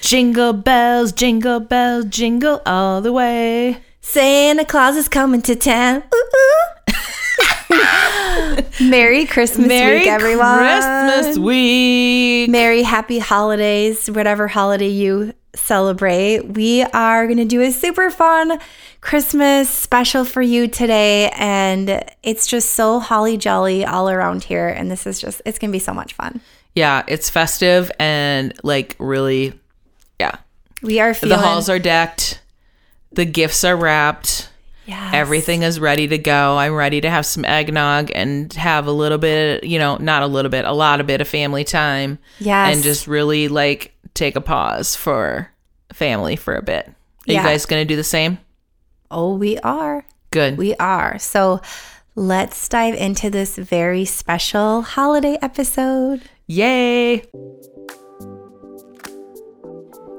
Jingle bells, jingle bells, jingle all the way. Santa Claus is coming to town. Ooh, ooh. Merry Christmas Merry week, everyone. Christmas week. Merry happy holidays, whatever holiday you celebrate. We are going to do a super fun Christmas special for you today. And it's just so holly jolly all around here. And this is just, it's going to be so much fun. Yeah, it's festive and like really, yeah. We are feeling The halls are decked. The gifts are wrapped. yes. Everything is ready to go. I'm ready to have some eggnog and have a little bit, you know, not a little bit, a lot of bit of family time. Yes. And just really like take a pause for family for a bit. Are Yeah. you guys going to do the same? Oh, we are. Good. We are. So let's dive into this very special holiday episode. Yay.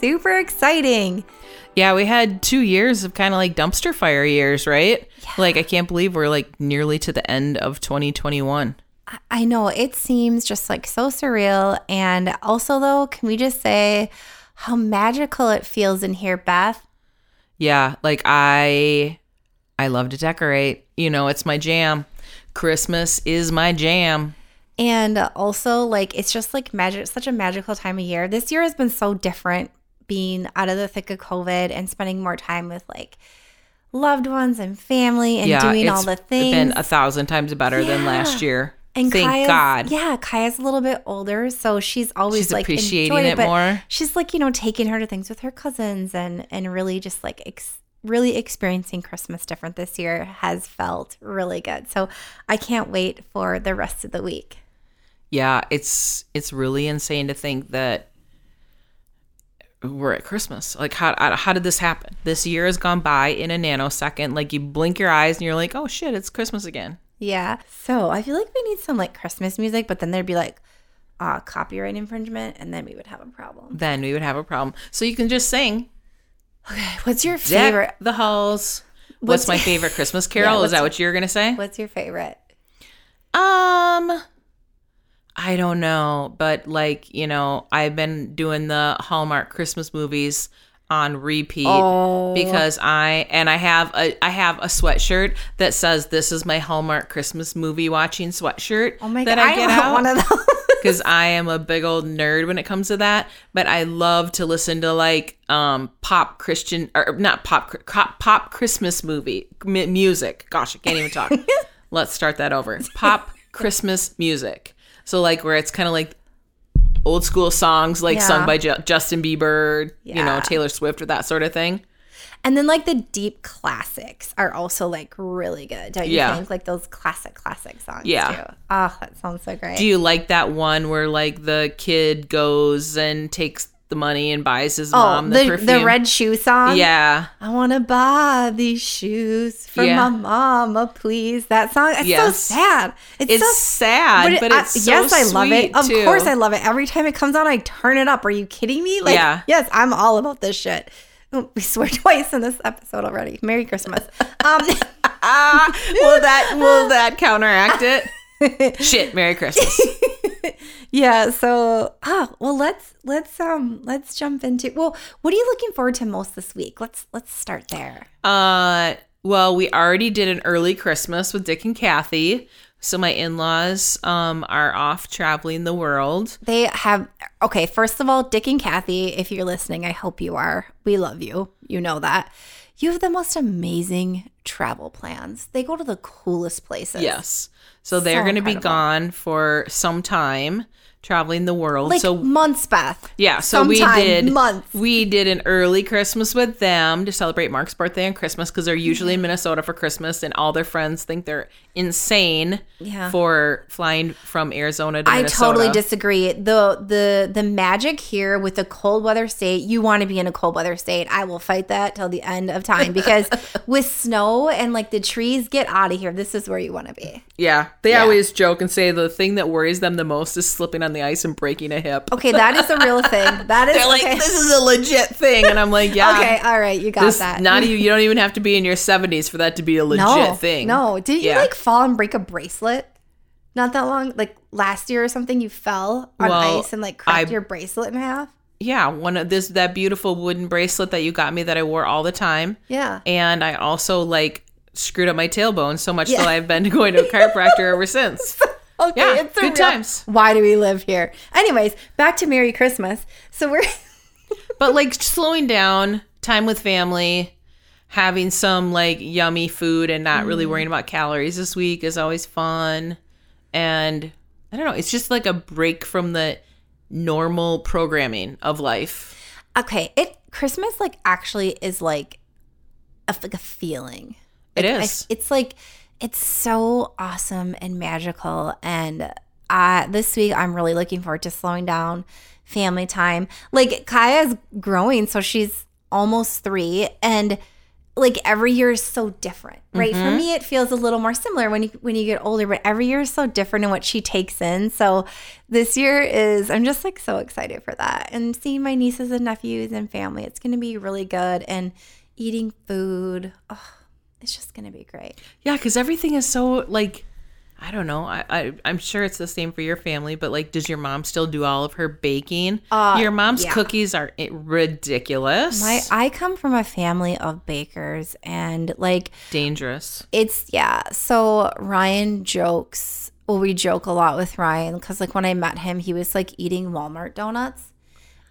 super exciting. Yeah, we had two years of kind of like dumpster fire years, right? Like, I can't believe we're like nearly to the end of 2021. I- I know it seems just like so surreal. And also, though, can we just say how magical it feels in here, Beth? Yeah, like I I love to decorate. You know, it's my jam. Christmas is my jam. And also, like, it's just like magic, such a magical time of year. This year has been so different being out of the thick of COVID and spending more time with like loved ones and family and yeah, doing all the things. It's been a thousand times better than last year. and Thank Kaya's, God. Yeah, Kaya's a little bit older, so she's always She's like appreciating it more. She's like you know taking her to things with her cousins and and really just like ex- really experiencing Christmas different this year has felt really good. So I can't wait for the rest of the week. Yeah, it's it's really insane to think that we're at Christmas. Like how how did this happen? This year has gone by in a nanosecond. Like you blink your eyes and you're like, "Oh shit, it's Christmas again." Yeah. So I feel like we need some like Christmas music, but then there'd be like uh, copyright infringement, and then we would have a problem. Then we would have a problem. So you can just sing Okay, What's your Deck favorite? the halls. What's- What's, my favorite Christmas carol? what's Is that what you were gonna say? What's your favorite? Um, I don't know, but like you know, I've been doing the Hallmark Christmas movies on repeat Oh. because I and I have a I have a sweatshirt that says this is my Hallmark Christmas movie watching sweatshirt. Oh my that god! I, get want out one of those. because I am a big old nerd when it comes to that. But I love to listen to like um pop Christian or not pop pop, pop Christmas movie m- music. Gosh, I can't even talk. Let's start that over. Pop Christmas music. So like where it's kind of like old school songs like Yeah. sung by Ju- Justin Bieber, you know, Taylor Swift or that sort of thing. And then like the deep classics are also like really good, don't you Yeah. think? Like those classic classic songs Yeah. too. Oh, that sounds so great. Do you like that one where like the kid goes and takes the money and buys his oh, mom the, the, perfume? the red shoe song? Yeah. I want to buy these shoes for Yeah. my mama, please. That song, it's Yes. so sad. It's, It's so sad, it- but, I- it's so yes, I love it. Of too. course, I love it. Every time it comes on, I turn it up. Are you kidding me? Like, Yeah. yes, I'm all about this shit. Oh, We swear twice in this episode already. Merry Christmas. Um, ah, will that will that counteract it? Shit, Merry Christmas. yeah. So, ah, well, let's let's um let's jump into. Well, what are you looking forward to most this week? Let's let's start there. Uh, well, we already did an early Christmas with Dick and Kathy, So my in-laws um, are off traveling the world. They have okay, first of all, Dick and Kathy, if you're listening, I hope you are. We love you. You know that. You have the most amazing travel plans. They go to the coolest places. Yes. So they're So going to be gone for some time, traveling the world. Like so months, Beth. yeah, so we Sometime, did months. We did an early Christmas with them to celebrate Mark's birthday and Christmas because they're usually Mm-hmm. in Minnesota for Christmas, and all their friends think they're insane Yeah. for flying from Arizona to I Minnesota. totally disagree. The the the magic here with the cold weather state, you want to be in a cold weather state. I will fight that till the end of time because with snow and like the trees, get out of here. This is where you want to be. Yeah, they Yeah. always joke and say the thing that worries them the most is slipping on the ice and breaking a hip. Okay, that is a real thing. That is They're like, okay. this is a legit thing, and I'm like, yeah. okay, all right, you got This, that. not you. You don't even have to be in your 70s for that to be a legit no thing. No, did you like fall and break a bracelet? Not that long, like last year or something. You fell on Well, ice and like cracked I- your bracelet in half. Yeah, one of this that beautiful wooden bracelet that you got me that I wore all the time, Yeah. and I also like screwed up my tailbone so much Yeah. that I've been going to a chiropractor ever since. Okay, Yeah, it's good real- times. Why do we live here? Anyways, back to Merry Christmas. So we're But like slowing down, time with family, having some like yummy food and not Mm. really worrying about calories this week is always fun. And I don't know, it's just like a break from the normal programming of life. okay. It Christmas like actually is like a, like a feeling. It Like, I- it's like it's so awesome and magical. And uh, this week, I'm really looking forward to slowing down, family time. Like Kaya's growing, so she's almost three, and like every year is so different, right? For Mm-hmm. me, it feels a little more similar when you when you get older, but every year is so different in what she takes in. So this year is I'm just like so excited for that and seeing my nieces and nephews and family. It's going to be really good and eating food. Oh, it's just going to be great. Yeah, because everything is so like I don't know. I, I I'm sure it's the same for your family, but like, does your mom still do all of her baking? Uh, your mom's yeah. cookies are ridiculous. My I come from a family of bakers and like dangerous. it's yeah. So Ryan jokes. Well, we joke a lot with Ryan because like when I met him, he was like eating Walmart donuts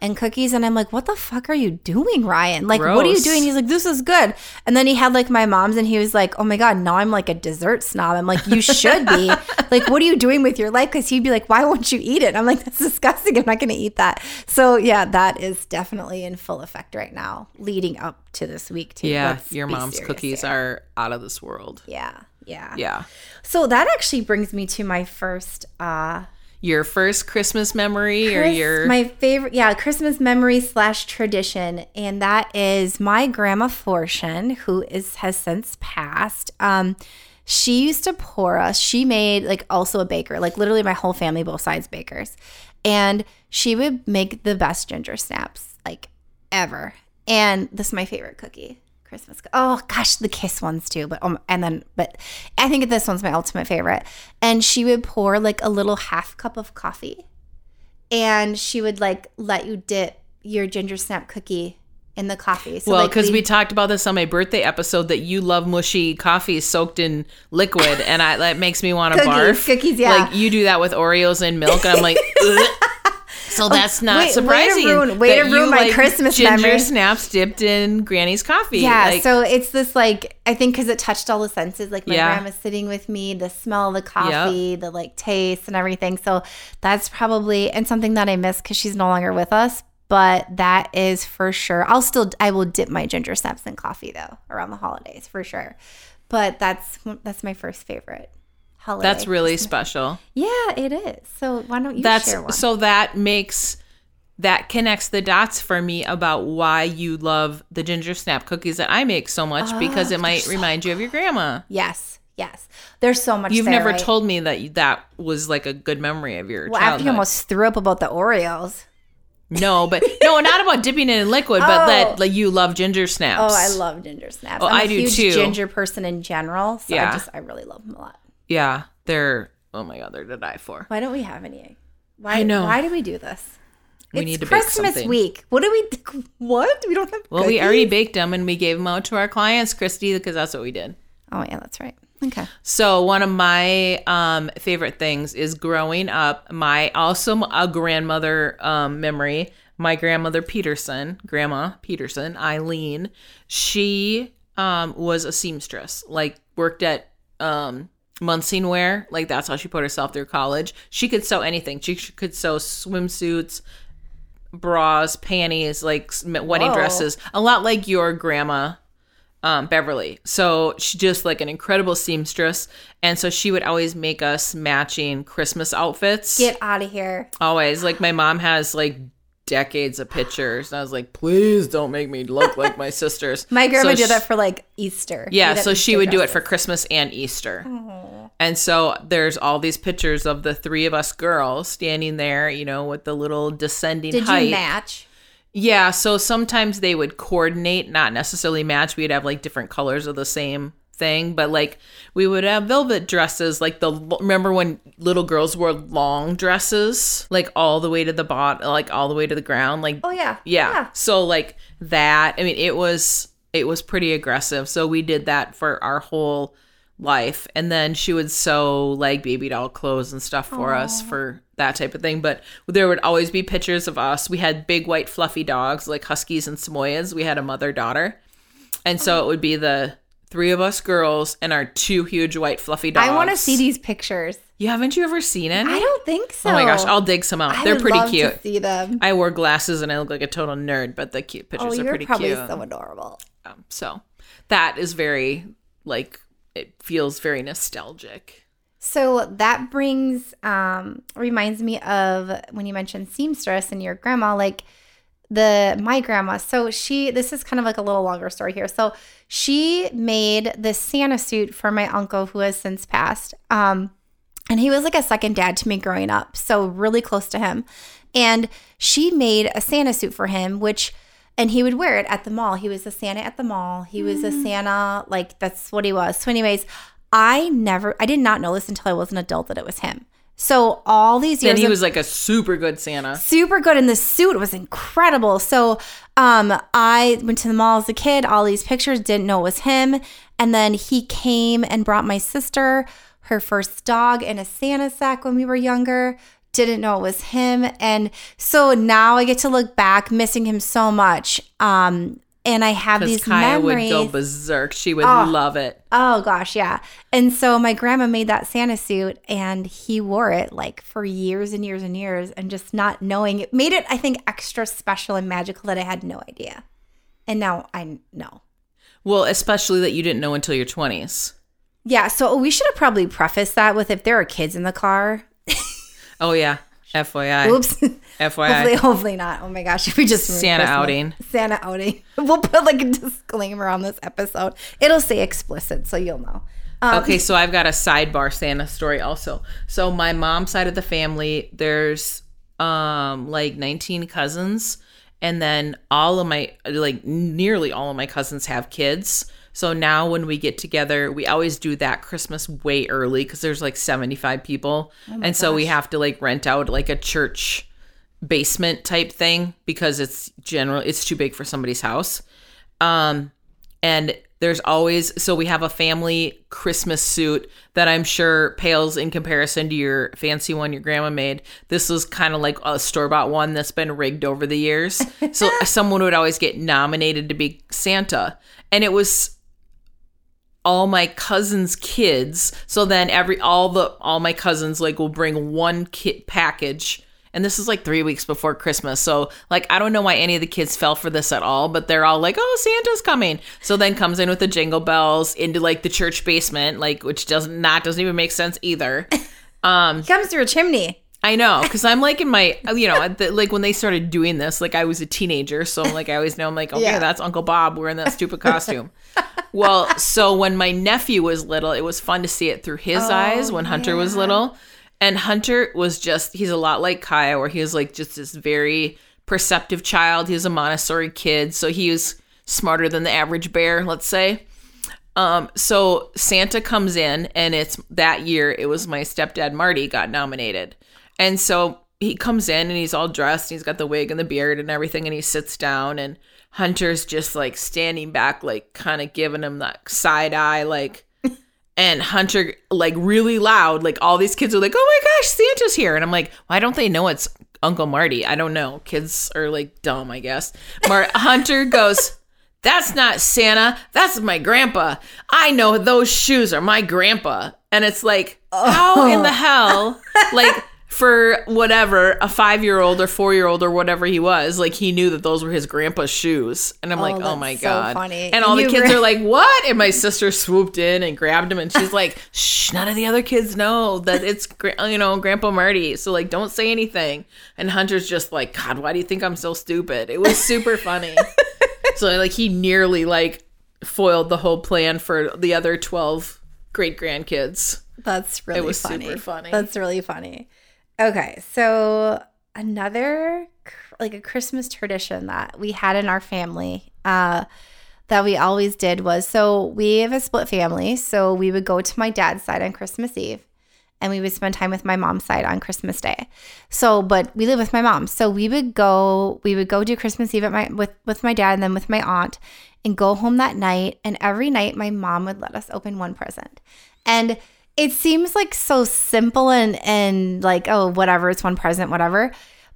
and cookies, and I'm like, "What the fuck are you doing, Ryan? Like, what are you doing?" He's like, "This is good." And then he had like my mom's, and he was like, "Oh my god, now I'm like a dessert snob." I'm like, "You should be like, what are you doing with your life?" Because he'd be like, "Why won't you eat it?" I'm like, "That's disgusting. I'm not going to eat that." So yeah, that is definitely in full effect right now, leading up to this week too. Yeah, Let's your mom's cookies here. are out of this world. Yeah, yeah, Yeah. So that actually brings me to my first uh Your first Christmas memory or your my favorite yeah, Christmas memory slash tradition. And that is my grandma Fortune, who is has since passed. Um she used to pour us. She made like also a baker, like literally my whole family, both sides bakers. And she would make the best ginger snaps like ever. And this is my favorite cookie. Christmas. Oh gosh, the kiss ones too. But um, and then but I think this one's my ultimate favorite. And she would pour like a little half cup of coffee, and she would like let you dip your ginger snap cookie in the coffee. So well, like, because we talked about this on my birthday episode that you love mushy coffee soaked in liquid, and I that makes me want to barf. cookies, yeah. Like you do that with Oreos and milk, and I'm like, Ugh. So oh, that's not wait- way to surprising. ruin- way to ruin my like Christmas ginger memory. snaps dipped in Granny's coffee. Yeah, Like, so it's this like I think because it touched all the senses. Like my Yeah. grandma's sitting with me, the smell of the coffee, the like taste and everything. So that's probably and something that I miss because she's no longer with us. But that is for sure. I'll still I will dip my ginger snaps in coffee though around the holidays for sure. But that's that's my first favorite holiday. that's really special. yeah, it is. So why don't you that's share one? so that makes that connects the dots for me about why you love the ginger snap cookies that I make so much ah, because it might remind you of your grandma. yes, yes. There's so much. You've there, never right? told me that you, that was like a good memory of your Well, after childhood. you almost threw up about the Oreos. no, but no, not about dipping it in liquid, but Oh. that like you love ginger snaps. Oh, I love ginger snaps. Oh, I'm a I do huge too. ginger person in general, so Yeah. I just I really love them a lot. Yeah, they're oh my god, they're to die for. Why don't we have any? Why I know. Why do we do this? We it's need to bake Christmas something. week. What do we? What? We don't have. Well, we already baked them and we gave them out to our clients, Christy, because that's what we did. Oh yeah, that's right. Okay. So one of my um, favorite things is growing up. My also a grandmother um, memory. My grandmother Peterson, Grandma Peterson, Eileen. She um, was a seamstress. Like worked at um, Munsingwear. Like that's how she put herself through college. She could sew anything. She could sew swimsuits, bras, panties, like wedding Whoa. dresses. A lot like your grandma um, Beverly. So she's just like an incredible seamstress. And so she would always make us matching Christmas outfits. Get out of here. always. Like my mom has like decades of pictures. And I was like, please don't make me look like my sisters. My grandma So did that for like Easter. Yeah, so she Easter would do it for. Christmas and Easter. And so there's all these pictures of the three of us girls standing there, you know, with the little descending Did height. you match? Yeah, so sometimes they would coordinate, not necessarily match. We'd have like different colors of the same thing, but like we would have velvet dresses. Like the remember when little girls wore long dresses, like all the way to the bottom, like all the way to the ground. Like Oh yeah. yeah. So like that. I mean, it was it was pretty aggressive. So we did that for our whole life, and then she would sew like baby doll clothes and stuff for us for that type of thing. But there would always be pictures of us. We had big white fluffy dogs like huskies and samoyeds. We had a mother daughter, and so oh. it would be the three of us girls and our two huge white fluffy dogs. I want to see these pictures. You haven't you ever seen any? I don't think so. Oh my gosh, I'll dig some out. I They're would pretty love cute. To see them. I wore glasses and I look like a total nerd, but the cute Oh, pictures are pretty cute. you're pretty probably cute. so adorable. Um, so that is very like it feels very nostalgic. So that brings um reminds me of when you mentioned seamstress and your grandma like the my grandma. So she this is kind of like a little longer story here. So she made this Santa suit for my uncle who has since passed. Um and he was like a second dad to me growing up, so really close to him. And she made a Santa suit for him which and he would wear it at the mall. He was a Santa at the mall. He was a Santa, like that's what he was. So, anyways, I never, I did not know this until I was an adult that it was him. So all these years, And he was like a super good Santa. super good and the suit was incredible. So um i went to the mall as a kid. All these pictures didn't know it was him. And then he came and brought my sister her first dog in a santa sack when we were younger. Didn't know it was him. And so now i get to look back missing him so much. Um and i have these Kaya memories would go berserk. She would Oh. love it. Oh gosh, yeah. And so my grandma made that Santa suit and he wore it like for years and years and years and just not knowing it made it I think extra special and magical that I had no idea. And now I know. Well, especially that you didn't know until your 20s. Yeah, so we should have probably prefaced that with if there are kids in the car. Oh, yeah. FYI. Oops. FYI. hopefully hopefully not. Oh my gosh, if we just Santa Christmas. outing. Santa outing. We'll put like a disclaimer on this episode. It'll say explicit so you'll know. Um, okay, so I've got a sidebar Santa story also. So my mom's side of the family, there's um like 19 cousins and then all of my like nearly all of my cousins have kids. So now when we get together, we always do that Christmas way early cuz there's like 75 people. and so we have to like rent out like a church basement type thing because it's general it's too big for somebody's house. Um and there's always so we have a family Christmas suit that I'm sure pales in comparison to your fancy one your grandma made. This was kind of like a store bought one that's been rigged over the years. So someone would always get nominated to be Santa, and it was all my cousins' kids. So then every all the all my cousins like will bring one kit package. And this is like three weeks before Christmas. So, like, I don't know why any of the kids fell for this at all, but they're all like, oh, Santa's coming. So then comes in with the jingle bells into like the church basement, like, which doesn't, not, doesn't even make sense either. Um comes through a chimney. I know, because I'm like in my, you know, the, like when they started doing this, like I was a teenager, so like I always know, I'm like, okay, Yeah. that's Uncle Bob wearing that stupid costume. well, so when my nephew was little, it was fun to see it through his eyes when Hunter was little, and Hunter was just, he's a lot like Kaya, where he was like just this very perceptive child. He was a Montessori kid, so he was smarter than the average bear, let's say. Um, so Santa comes in, and it's that year. It was my stepdad Marty got nominated, and so he comes in and he's all dressed. And he's got the wig and the beard and everything, and he sits down, and Hunter's just like standing back, like kind of giving him that side eye, like. and Hunter like really loud, like all these kids are like, "Oh my gosh, Santa's here!" And I'm like, "Why don't they know it's Uncle Marty?" I don't know. Kids are like dumb, I guess. Mar- Hunter goes, "That's not Santa. That's my grandpa. I know those shoes are my grandpa." And it's like, how in the oh. hell, like for whatever a five year old or four year old or whatever he was, like he knew that those were his grandpa's shoes. And I'm oh, like, oh my so god, funny. And all the kids were- are like, what? And my sister swooped in and grabbed him, and she's like, shh, none of the other kids know that it's you know Grandpa Marty, so like don't say anything. And Hunter's just like, God, why do you think I'm so stupid? It was super funny. so like he nearly like foiled the whole plan for the other twelve great grandkids. That's really was funny. super funny. That's really funny. Okay, so another like a Christmas tradition that we had in our family uh, that we always did was so we have a split family, so we would go to my dad's side on Christmas Eve. And we would spend time with my mom's side on Christmas Day. So, but we live with my mom, so we would go. We would go do Christmas Eve at my with with my dad, and then with my aunt, and go home that night. And every night, my mom would let us open one present. And it seems like so simple and and like oh whatever it's one present whatever.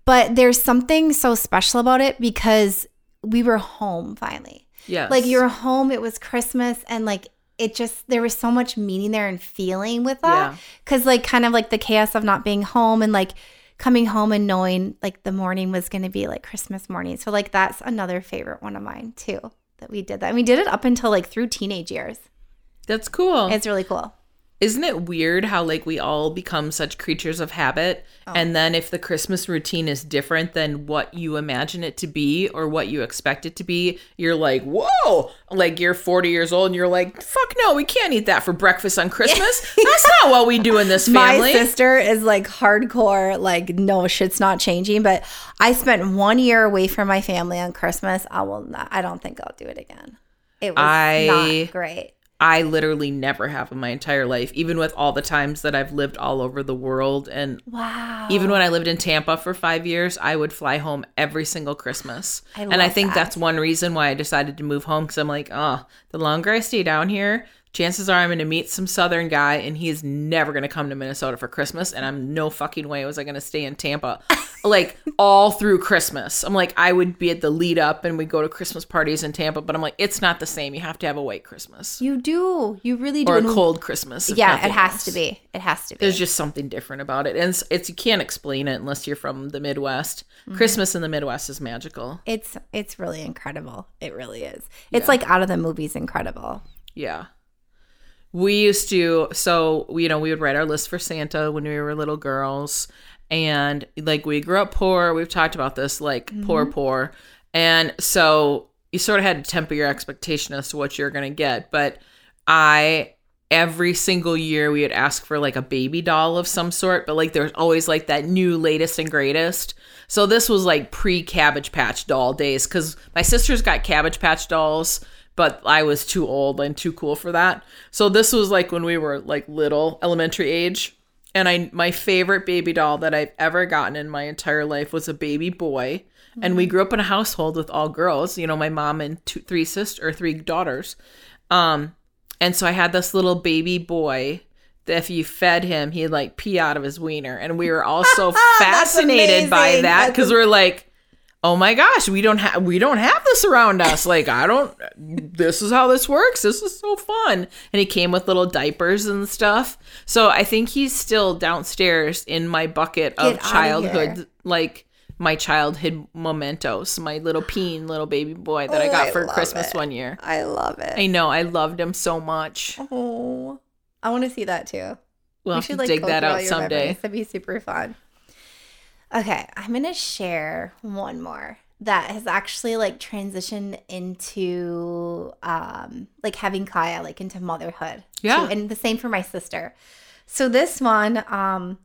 But there's something so special about it because we were home finally. Yes, like you're home it was christmas and like it just there was so much meaning there and feeling with that. Yeah. because like kind of like the chaos of not being home and like coming home and knowing like the morning was going to be like christmas morning. So like that's another favorite one of mine too that we did that. And we did it up until like through teenage years. That's cool. it's really cool Isn't it weird how like we all become such creatures of habit Oh. and then if the Christmas routine is different than what you imagine it to be or what you expect it to be, you're like, "Whoa!" Like you're 40 years old and you're like, "Fuck no, we can't eat that for breakfast on Christmas. That's not what we do in this family." My sister is like hardcore, like, no, shit's not changing. But I spent one year away from my family on Christmas. I will not, I don't think I'll do it again. It was I- not great. I literally never have in my entire life, even with all the times that I've lived all over the world and Wow. Even when I lived in Tampa for five years, I would fly home every single Christmas. I and I think that. that's one reason why I decided to move home because I'm like, oh, the longer I stay down here, chances are I'm going to meet some Southern guy and he is never going to come to Minnesota for Christmas. And I'm no fucking way was I going to stay in Tampa like all through Christmas. I'm like, I would be at the lead up and we'd go to Christmas parties in Tampa, but I'm like, it's not the same. You have to have a white Christmas you do. You really do. or a cold Christmas. yeah, it has else to be. It has to be. there's just something different about it and it's, it's you can't explain it unless you're from the midwest Mm-hmm. christmas in the midwest is magical it's it's really incredible. It really is. It's like out of the movies incredible. yeah we used to so you know we would write our list for santa when we were little girls. And like we grew up poor. We've talked about this like mm-hmm. poor poor. And so you sort of had to temper your expectation as to what you're going to get. But i every single year we would ask for like a baby doll of some sort. But like there's always like that new latest and greatest. So this was like pre cabbage patch doll days because my sisters got cabbage patch dolls but i was too old and too cool for that so this was like when we were like little elementary age and i my favorite baby doll that i've ever gotten in my entire life was a baby boy and we grew up in a household with all girls you know my mom and two three sisters or three daughters um and so I had this little baby boy that if you fed him, he'd like pee out of his wiener. And we were all so fascinated by that because we're like, oh my gosh, we don't have we don't have this around us. Like, I don't this is how this works. This is so fun. And he came with little diapers and stuff. So I think he's still downstairs in my bucket of Get outta childhood here. like my childhood mementos, my little peen little baby boy that I Oh, got I for Christmas it. one year. I love it. I know, I loved him so much. oh, I want to see that too. We'll We have should to like dig that out someday. memories. That'd be super fun. Okay, I'm gonna share one more that has actually like transitioned into um like having Kaya like into motherhood. Yeah. too, and the same for my sister. So this one um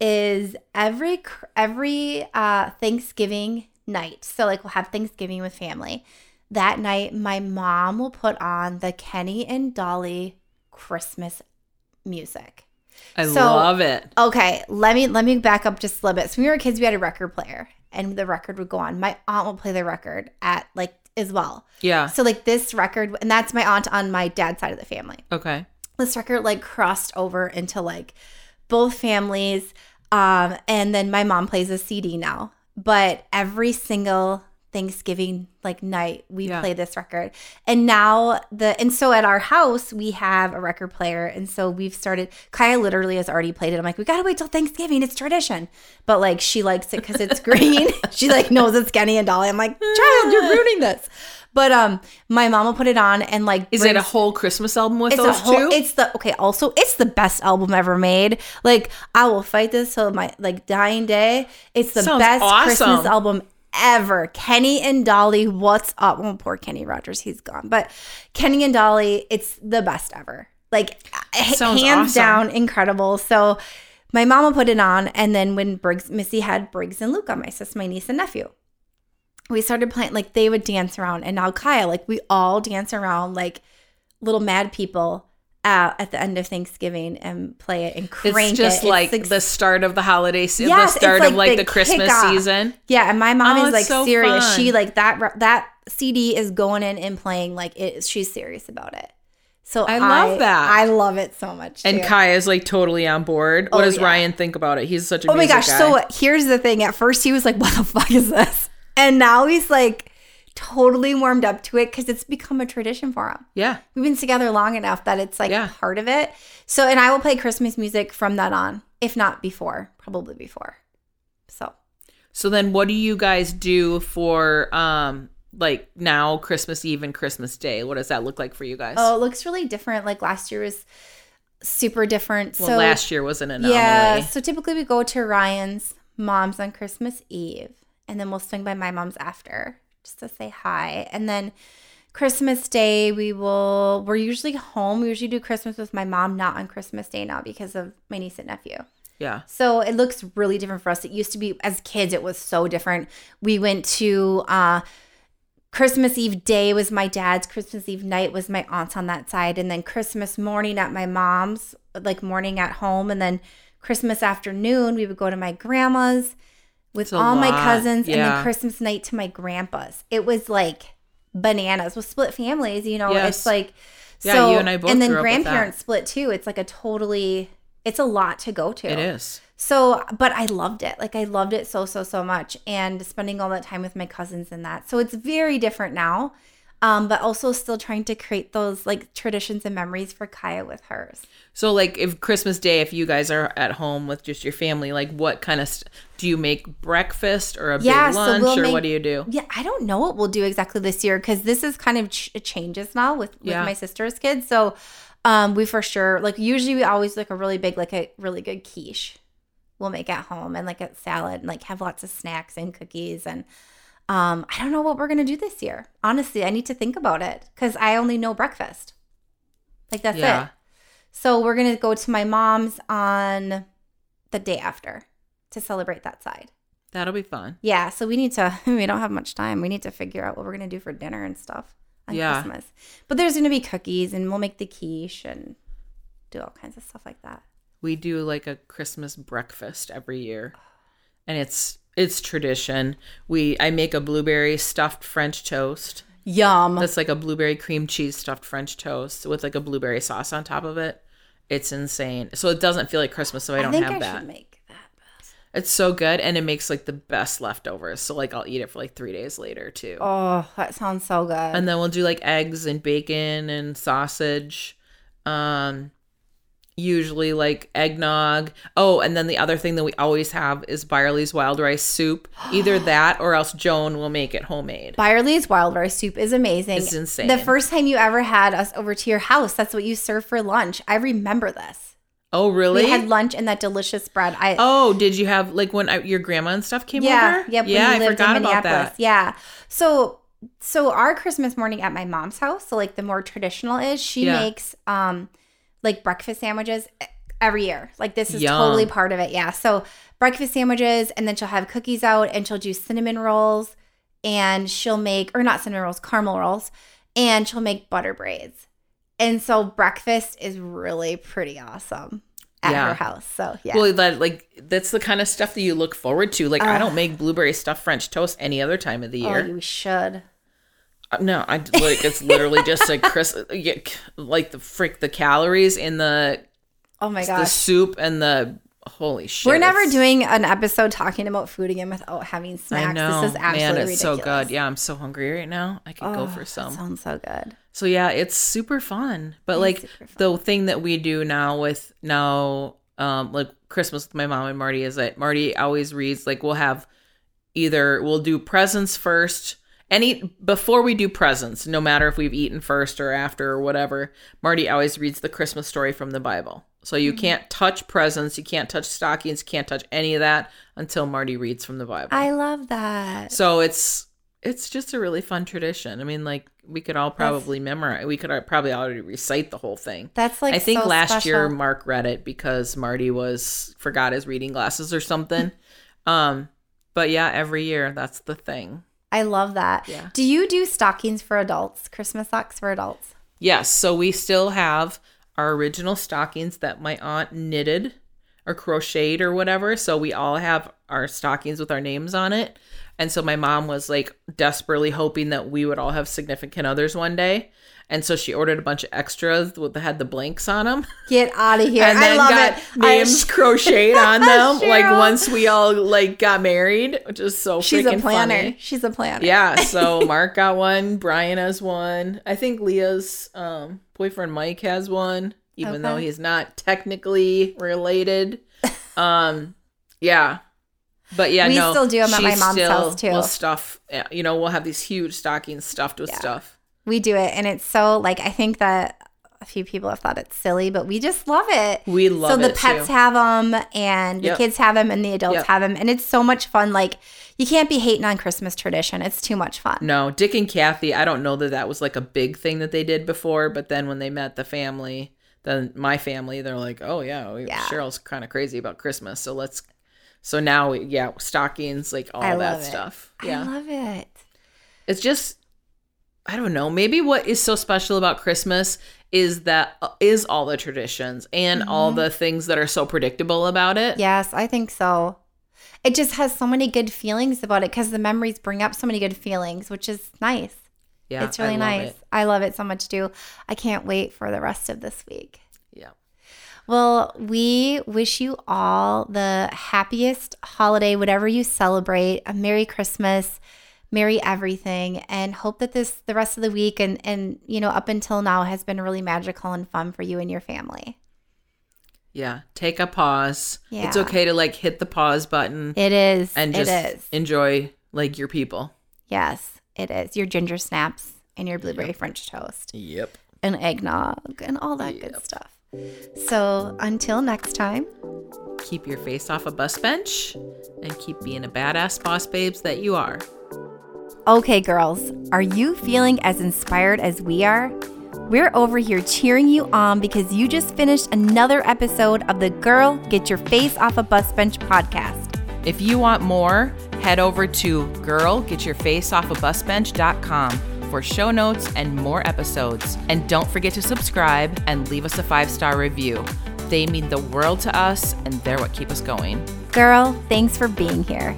is every every uh Thanksgiving night. So like we'll have Thanksgiving with family. That night my mom will put on the Kenny and Dolly Christmas music. I So- love it. Okay, let me let me back up just a little bit. So when we were kids, we had a record player, and the record would go on. My aunt would play the record at like as well. Yeah. So like this record, and that's my aunt on my dad's side of the family. Okay. this record like crossed over into like both families. Um, and then my mom plays a CD now. But every single Thanksgiving like night we Yeah. play this record. And now the and so at our house we have a record player. And so we've started Kaya literally has already played it. I'm like, we gotta wait till Thanksgiving. It's tradition. But like she likes it because it's green. she like knows it's Kenny and Dolly. I'm like, child, you're ruining this. But um my mom will put it on and like Is it a whole Christmas album with it's those a whole, two? It's the okay. Also, it's the best album ever made. Like I will fight this till my like dying day. It's the Sounds best Christmas album ever. Kenny and Dolly, what's up? Well, poor Kenny Rogers, he's gone. But Kenny and Dolly, it's the best ever. Like Sounds hands awesome. down, incredible. So my mama put it on, and then when Briggs, Missy had Briggs and Luca, my sis, my niece and nephew we started playing like they would dance around and now kaya like we all dance around like little mad people uh, at the end of thanksgiving and play it and crank it's just it. like It's the start of the holiday season, Yes, the it's start like of like the the, Christmas kickoff. season. yeah and my mom Oh, is like so serious fun. she like that that cd is going in and playing like it she's serious about it so I love that. i love it so much And too. is like totally on board. What Oh, does yeah. Ryan think about it? He's such a Oh my gosh. guy. So here's the thing. At first, he was like, what the fuck is this? And now he's like totally warmed up to it because it's become a tradition for him. yeah, We've been together long enough that it's like Yeah. part of it. So, and I will play Christmas music from that on, if not before, probably before. So, So then what do you guys do for um like now Christmas Eve and Christmas Day? What does that look like for you guys? oh, it looks really different. Like last year was super different. well, so, last year was an anomaly. yeah. So typically we go to Ryan's mom's on Christmas Eve, and then we'll swing by my mom's after just to say hi. And then Christmas Day, we will, we're usually home. We usually do Christmas with my mom, not on Christmas Day now because of my niece and nephew. Yeah. So it looks really different for us. It used to be as kids, it was so different. We went to uh Christmas Eve day was my dad's, Christmas Eve night was my aunt's on that side, and then Christmas morning at my mom's, like morning at home, and then Christmas afternoon we would go to my grandma's with It's all my cousins, and then. Christmas night to my grandpa's. It was like bananas with split families, you know. Yes. It's like Yeah, so, you and I both and then grew up with that. grandparents split too. It's like a totally, it's a lot to go to. It is. So, but I loved it. Like I loved it so so so much and spending all that time with my cousins and that. So it's very different now. Um, but also still trying to create those like traditions and memories for Kaya with hers. So like if Christmas Day if you guys are at home with just your family, like what kind of st- do you make breakfast or a Yeah, big so lunch we'll or make- what do you do? Yeah, I don't know what we'll do exactly this year because this is kind of ch- changes now with, with Yeah. my sister's kids. So um, we for sure like usually we always like a really big like a really good quiche we'll make at home and like a salad and like have lots of snacks and cookies and um, I don't know what we're gonna do this year. Honestly, I need to think about it because I only know breakfast. Like that's Yeah. it. So we're gonna go to my mom's on the day after to celebrate that side. That'll be fun. Yeah, so we need to. We don't have much time. We need to figure out what we're gonna do for dinner and stuff on Yeah. Christmas. But there's gonna be cookies, and we'll make the quiche and do all kinds of stuff like that. We do like a Christmas breakfast every year. And it's it's tradition. We I make a blueberry stuffed French toast. Yum. That's like a blueberry cream cheese stuffed French toast with like a blueberry sauce on top of it. It's insane. So it doesn't feel like Christmas, so I don't think have I that. should make that. It's so good and it makes like the best leftovers. So like I'll eat it for like 3 days later too. Oh, that sounds so good. And then we'll do like eggs and bacon and sausage. Um usually like eggnog. Oh, and then the other thing that we always have is Byerly's wild rice soup. Either that or else Joan will make it homemade. Byerly's wild rice soup is amazing. It's insane. The first time you ever had us over to your house, that's what you served for lunch. I remember this. Oh, really? We had lunch and that delicious bread. I Oh, did you have like when I, your grandma and stuff came yeah, over? yeah, when yeah, I lived forgot in about Minneapolis. that. Yeah. So so our Christmas morning at my mom's house, so like the more traditional is she Yeah. makes um like breakfast sandwiches every year. Like this is Yum. totally part of it. Yeah. So breakfast sandwiches and then she'll have cookies out and she'll do cinnamon rolls and she'll make or not cinnamon rolls, caramel rolls and she'll make butter braids. And so breakfast is really pretty awesome at Yeah. her house. So yeah. Well, that like that's the kind of stuff that you look forward to. Like I don't make blueberry stuffed French toast any other time of the year. oh, year. you should. Uh, No, I like it's literally just a Chris like the frick the calories in the Oh my gosh the soup and the holy shit. We're never doing an episode talking about food again without having snacks. I know, this is absolutely man, it's ridiculous. so good. Yeah, I'm so hungry right now. I could go Oh, for some. sounds so good. So yeah, it's super fun. But like fun. the thing that we do now with now um like Christmas with my mom and Marty is that Marty always reads like we'll have either we'll do presents first any before we do presents, no matter if we've eaten first or after or whatever, Marty always reads the Christmas story from the Bible. So you can't touch presents, you can't touch stockings, you can't touch any of that until Marty reads from the Bible. I love that. So it's it's just a really fun tradition. I mean, like we could all probably memorize. We could probably already recite the whole thing. That's like I think so last year. Mark read it because Marty was forgot his reading glasses or something. um, but yeah, every year that's the thing. I love that. Yeah. Do you do stockings for adults? Christmas socks for adults? Yes, so we still have our original stockings that my aunt knitted or crocheted or whatever. So we all have our stockings with our names on it. And so my mom was like desperately hoping that we would all have significant others one day. And so she ordered a bunch of extras with that had the blanks on them. Get out of here. and I then love got it. names I, crocheted on them. like once we all like got married, which is so funny. she's a planner. funny. She's a planner. Yeah, so Mark got one, Brian has one. I think Leah's um, boyfriend Mike has one, even though he's not technically related. Um, yeah, but yeah, We no, still do 'em at my mom's still house, too. will stuff. You know, we'll have these huge stockings stuffed with Yeah. stuff. We do it. And it's so, like, I think that a few people have thought it's silly, but we just love it. We love so the it pets too. have them and the Yep. kids have them and the adults Yep. have them. And it's so much fun. Like, you can't be hating on Christmas tradition. It's too much fun. No, Dick and Kathy. I don't know that that was like a big thing that they did before, but then when they met the family, then my family, they're like, oh yeah, oh, we, Yeah. Cheryl's kind of crazy about Christmas, so let's. So now, we, yeah, stockings, like all that it. stuff. I love it. it's just, I don't know. Maybe what is so special about Christmas is that uh, is all the traditions and all Mm-hmm. the things that are so predictable about it. Yes, I think so. It just has so many good feelings about it because the memories bring up so many good feelings, which is nice. Yeah, it's really I nice. it. I love it so much too. I can't wait for the rest of this week. Yeah. Well, we wish you all the happiest holiday, whatever you celebrate, a Merry Christmas, Merry everything, and hope that this the rest of the week and and you know up until now has been really magical and fun for you and your family. Yeah. Take a pause. yeah. It's okay to like hit the pause button It is. and just is. enjoy like your people. Yes, it is. Your ginger snaps and your blueberry French toast Yep. and eggnog and all that good stuff. So until next time, Keep your face off a bus bench and keep being a badass boss babes that you are. Okay, girls, are you feeling as inspired as we are? We're over here cheering you on because you just finished another episode of the Girl Get Your Face Off a Bus Bench podcast. If you want more, head over to girlgetyourfaceoffabusbench.com for show notes and more episodes. And don't forget to subscribe and leave us a five star review. They mean the world to us and they're what keep us going. Girl, thanks for being here.